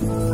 Kính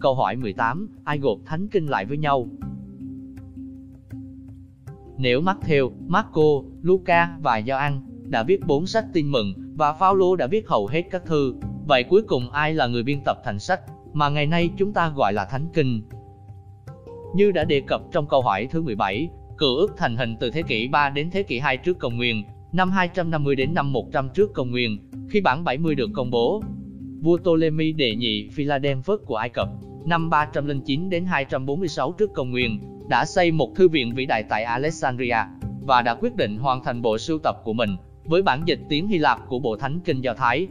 Câu hỏi 18, ai gộp thánh kinh lại với nhau? Nếu Matthew, Marco, Luca và Gioan đã viết bốn sách tin mừng và Phaolô đã viết hầu hết các thư, vậy cuối cùng ai là người biên tập thành sách mà ngày nay chúng ta gọi là Thánh Kinh? Như đã đề cập trong câu hỏi thứ 17, cựu ước thành hình từ thế kỷ 3 đến thế kỷ 2 trước công nguyên, năm 250 đến năm 100 trước công nguyên, khi bản 70 được công bố. Vua Ptolemy đệ nhị Philadelphus của Ai Cập năm 309 đến 246 trước công nguyên, đã xây một thư viện vĩ đại tại Alexandria và đã quyết định hoàn thành bộ sưu tập của mình với bản dịch tiếng Hy Lạp của bộ Thánh Kinh Do Thái.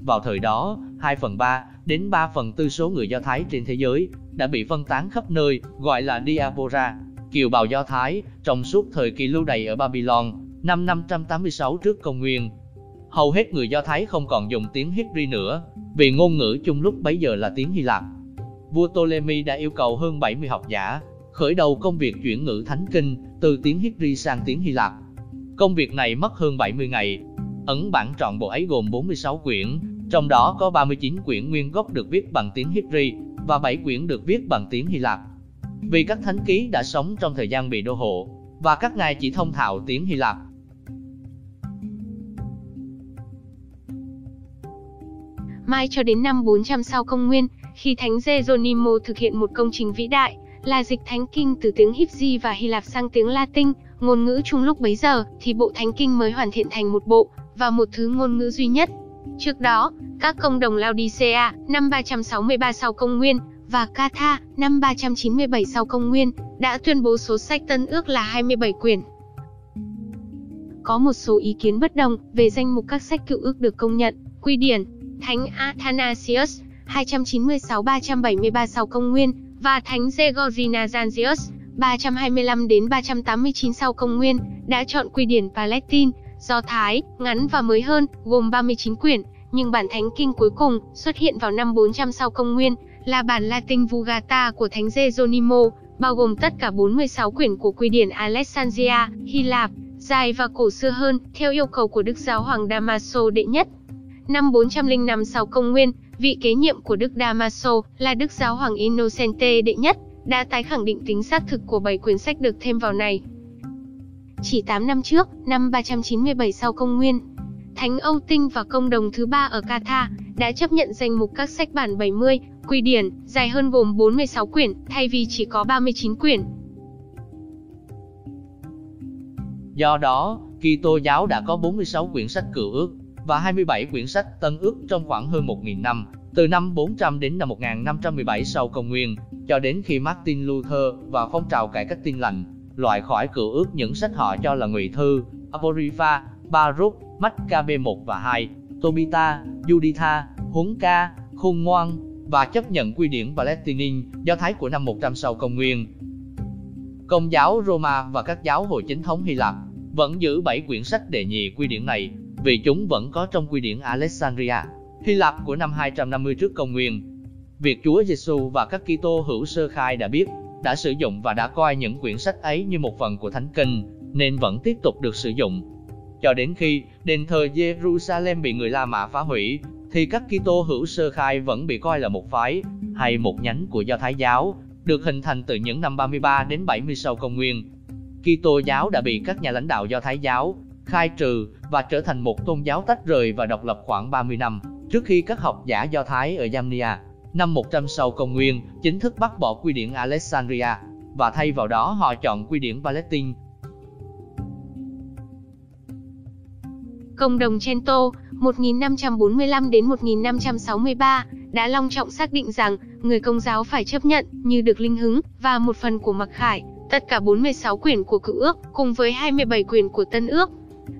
Vào thời đó, 2 phần 3 đến 3 phần tư số người Do Thái trên thế giới đã bị phân tán khắp nơi, gọi là Diaspora, kiều bào Do Thái, trong suốt thời kỳ lưu đày ở Babylon, năm 586 trước công nguyên. Hầu hết người Do Thái không còn dùng tiếng Hebrew nữa, vì ngôn ngữ chung lúc bấy giờ là tiếng Hy Lạp vua Ptolemy đã yêu cầu hơn 70 học giả khởi đầu công việc chuyển ngữ thánh kinh từ tiếng Hebrew sang tiếng Hy Lạp. Công việc này mất hơn 70 ngày. Ấn bản trọn bộ ấy gồm 46 quyển, trong đó có 39 quyển nguyên gốc được viết bằng tiếng Hebrew và 7 quyển được viết bằng tiếng Hy Lạp. Vì các thánh ký đã sống trong thời gian bị đô hộ và các ngài chỉ thông thạo tiếng Hy Lạp. Mai cho đến năm 400 sau công nguyên, khi Thánh Geronimo thực hiện một công trình vĩ đại, là dịch Thánh Kinh từ tiếng Hebrew và Hy Lạp sang tiếng Latin, ngôn ngữ chung lúc bấy giờ, thì bộ Thánh Kinh mới hoàn thiện thành một bộ, và một thứ ngôn ngữ duy nhất. Trước đó, các công đồng Laodicea, năm 363 sau công nguyên, và Catha, năm 397 sau công nguyên, đã tuyên bố số sách Tân Ước là 27 quyển. Có một số ý kiến bất đồng về danh mục các sách cựu ước được công nhận, quy điển, Thánh Athanasius, 296-373 sau công nguyên, và Thánh Gregorina Zanzius, 325 đến 389 sau công nguyên, đã chọn quy điển Palestine, Do Thái, ngắn và mới hơn, gồm 39 quyển, nhưng bản thánh kinh cuối cùng xuất hiện vào năm 400 sau công nguyên, là bản Latin Vulgata của Thánh Geronimo, bao gồm tất cả 46 quyển của quy điển Alexandria, Hy Lạp, dài và cổ xưa hơn, theo yêu cầu của Đức Giáo hoàng Damaso đệ nhất. Năm 405 sau công nguyên, vị kế nhiệm của Đức Damaso là Đức Giáo hoàng Innocente đệ nhất, đã tái khẳng định tính xác thực của bảy quyển sách được thêm vào này. Chỉ 8 năm trước, năm 397 sau công nguyên, Thánh Âu Tinh và công đồng thứ ba ở Catha đã chấp nhận danh mục các sách bản 70, quy điển, dài hơn gồm 46 quyển, thay vì chỉ có 39 quyển. Do đó, Kitô giáo đã có 46 quyển sách cựu ước, và 27 quyển sách Tân ước trong khoảng hơn 1.000 năm, từ năm 400 đến năm 1517 sau công nguyên, cho đến khi Martin Luther và phong trào cải cách tin lành loại khỏi cựu ước những sách họ cho là ngụy thư, Apocrypha, Baruch, Maccabe 1 và 2, Tobita, Juditha, Huấn ca, Khôn ngoan và chấp nhận quy điển Palestinian do Thái của năm 100 sau công nguyên. Công giáo Roma và các giáo hội chính thống Hy Lạp vẫn giữ 7 quyển sách đệ nhị quy điển này, vì chúng vẫn có trong quy điển Alexandria, Hy Lạp của năm 250 trước công nguyên. Việc Chúa Giêsu và các Kitô hữu sơ khai đã biết, đã sử dụng và đã coi những quyển sách ấy như một phần của Thánh Kinh, nên vẫn tiếp tục được sử dụng. Cho đến khi đền thờ Jerusalem bị người La Mã phá hủy, thì các Kitô hữu sơ khai vẫn bị coi là một phái hay một nhánh của Do Thái giáo, được hình thành từ những năm 33 đến 70 sau công nguyên. Kitô giáo đã bị các nhà lãnh đạo Do Thái giáo khai trừ và trở thành một tôn giáo tách rời và độc lập khoảng 30 năm, trước khi các học giả Do Thái ở Jamnia, năm 100 sau công nguyên, chính thức bác bỏ quy điển Alexandria, và thay vào đó họ chọn quy điển Palestine. Cộng đồng Chento 1545 đến 1563, đã long trọng xác định rằng người công giáo phải chấp nhận như được linh hứng và một phần của mặc khải, tất cả 46 quyển của cựu ước cùng với 27 quyển của tân ước.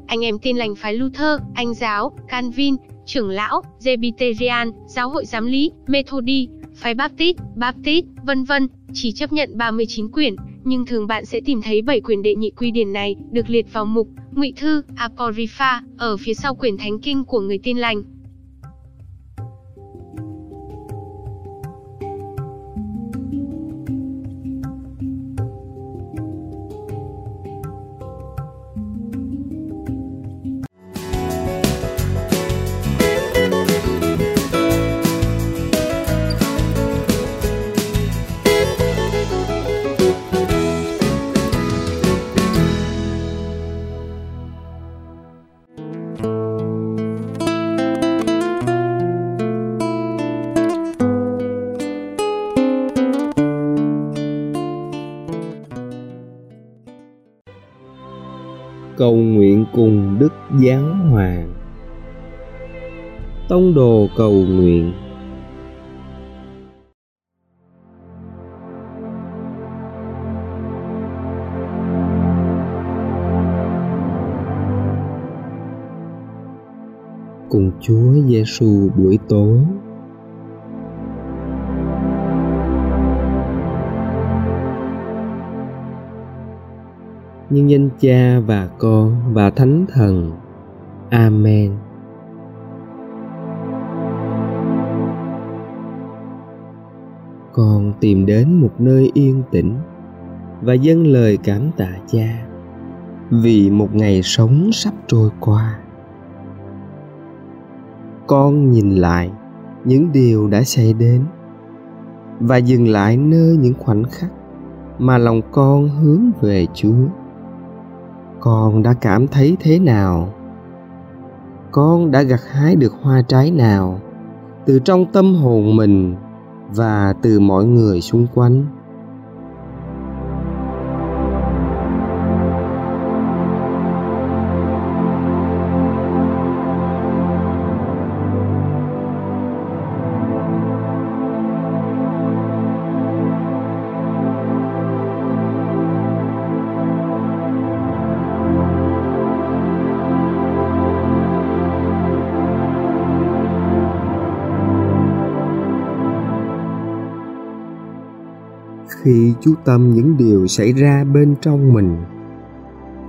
Anh em tin lành phái Luther, Anh giáo, Calvin, trưởng lão, Presbyterian, giáo hội giám lý, Methodi, phái Baptist, Baptist, vân vân, chỉ chấp nhận 39 quyển, nhưng thường bạn sẽ tìm thấy 7 quyển đệ nhị quy điển này được liệt vào mục Ngụy thư Apocrypha ở phía sau quyển Thánh kinh của người tin lành. Giáo Hoàng. Tông đồ cầu nguyện. Cùng Chúa Giêsu buổi tối. Nhân danh cha và con và thánh thần amen. Con tìm đến một nơi yên tĩnh và dâng lời cảm tạ cha vì một ngày sống sắp trôi qua. Con nhìn lại những điều đã xảy đến và dừng lại nơi những khoảnh khắc mà lòng con hướng về chúa. Con đã cảm thấy thế nào? Con đã gặt hái được hoa trái nào từ trong tâm hồn mình và từ mọi người xung quanh. Khi chú tâm những điều xảy ra bên trong mình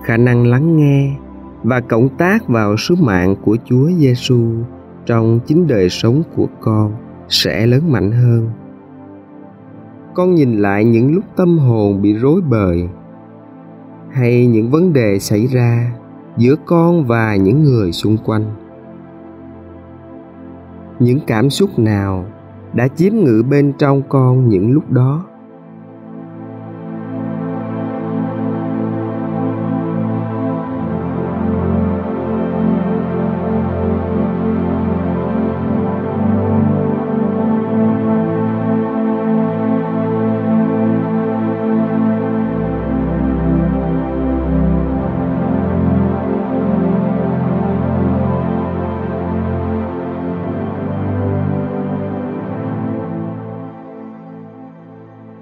khả năng lắng nghe và cộng tác vào sứ mạng của Chúa Giêsu trong chính đời sống của con sẽ lớn mạnh hơn. Con nhìn lại những lúc tâm hồn bị rối bời hay những vấn đề xảy ra giữa con và những người xung quanh. Những cảm xúc nào đã chiếm ngự bên trong con những lúc đó?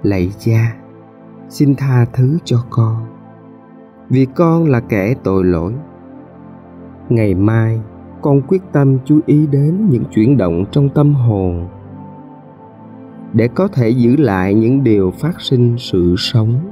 Lạy cha, xin tha thứ cho con. Vì con là kẻ tội lỗi. Ngày mai, con quyết tâm chú ý đến những chuyển động trong tâm hồn, để có thể giữ lại những điều phát sinh sự sống.